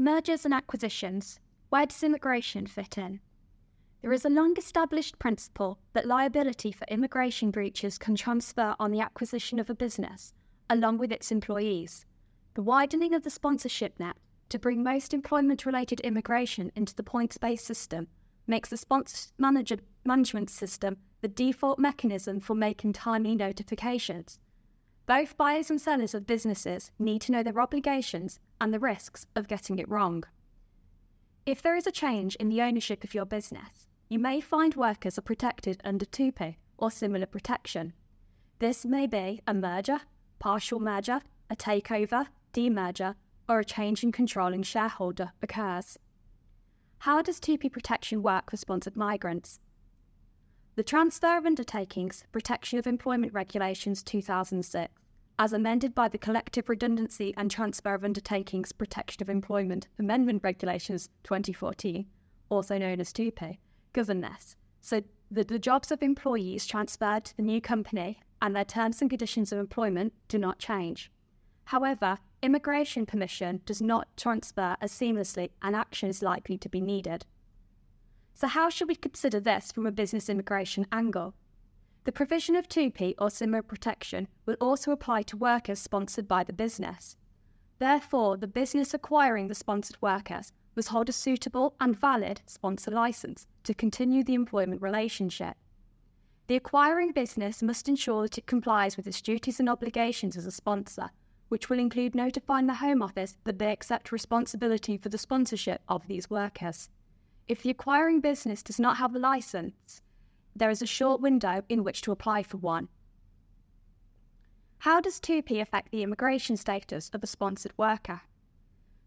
Mergers and acquisitions. Where does immigration fit in? There is a long established principle that liability for immigration breaches can transfer on the acquisition of a business, along with its employees. The widening of the sponsorship net to bring most employment related immigration into the points based system makes the sponsor manager, management system the default mechanism for making timely notifications. Both buyers and sellers of businesses need to know their obligations and the risks of getting it wrong. If there is a change in the ownership of your business, you may find workers are protected under TUPE or similar protection. This may be a merger, partial merger, a takeover, demerger, or a change in controlling shareholder occurs. How does TUPE protection work for sponsored migrants? The Transfer of Undertakings Protection of Employment Regulations 2006, as amended by the Collective Redundancy and Transfer of Undertakings Protection of Employment Amendment Regulations 2014, also known as TUPE, govern this. So the, the jobs of employees transferred to the new company and their terms and conditions of employment do not change. However, immigration permission does not transfer as seamlessly and action is likely to be needed. So, how should we consider this from a business immigration angle? The provision of TUPE or similar protection will also apply to workers sponsored by the business. Therefore, the business acquiring the sponsored workers must hold a suitable and valid sponsor license to continue the employment relationship. The acquiring business must ensure that it complies with its duties and obligations as a sponsor, which will include notifying the Home Office that they accept responsibility for the sponsorship of these workers. If the acquiring business does not have a license, there is a short window in which to apply for one. How does TUPE affect the immigration status of a sponsored worker?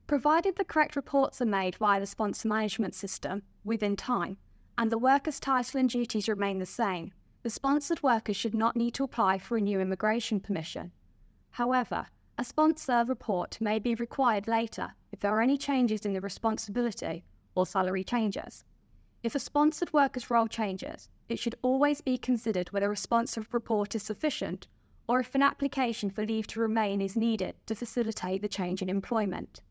Provided the correct reports are made via the sponsor management system within time, and the worker's title and duties remain the same, the sponsored worker should not need to apply for a new immigration permission. However, a sponsor report may be required later if there are any changes in the responsibility or salary changes. If a sponsored worker's role changes, it should always be considered whether a sponsored report is sufficient or if an application for leave to remain is needed to facilitate the change in employment.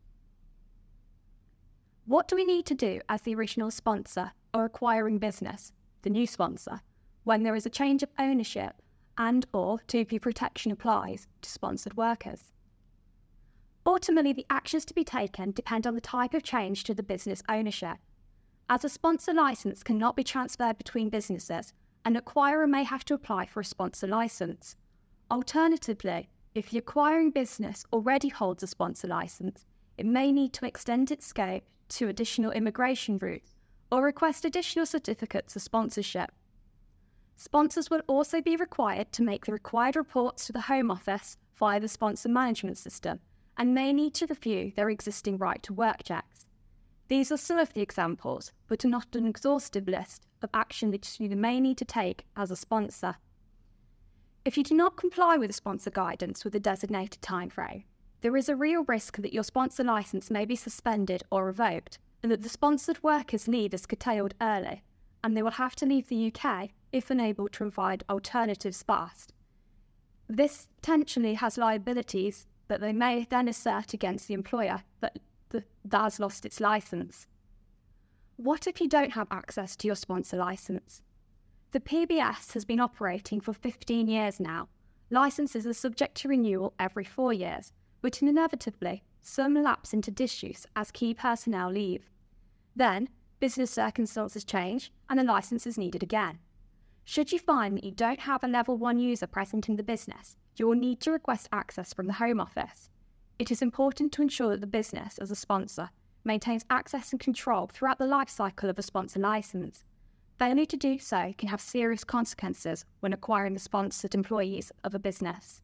What do we need to do as the original sponsor or acquiring business, the new sponsor, when there is a change of ownership and or TUPE protection applies to sponsored workers? Ultimately, the actions to be taken depend on the type of change to the business ownership. As a sponsor license cannot be transferred between businesses, an acquirer may have to apply for a sponsor license. Alternatively, if the acquiring business already holds a sponsor license, it may need to extend its scope to additional immigration routes or request additional certificates of sponsorship. Sponsors will also be required to make the required reports to the Home Office via the sponsor management system and may need to review their existing right to work checks. These are some of the examples, but are not an exhaustive list of action that you may need to take as a sponsor. If you do not comply with the sponsor guidance with a designated timeframe, there is a real risk that your sponsor license may be suspended or revoked, and that the sponsored worker's leave is curtailed early, and they will have to leave the UK if unable to provide alternatives fast. This potentially has liabilities that they may then assert against the employer that, that has lost its license. What if you don't have access to your sponsor license? The PBS has been operating for 15 years now. Licenses are subject to renewal every four years, but inevitably, some lapse into disuse as key personnel leave. Then, business circumstances change and the license is needed again. Should you find that you don't have a level 1 user present in the business, you will need to request access from the Home Office. It is important to ensure that the business, as a sponsor, maintains access and control throughout the life cycle of a sponsor license. Failure to do so can have serious consequences when acquiring the sponsored employees of a business.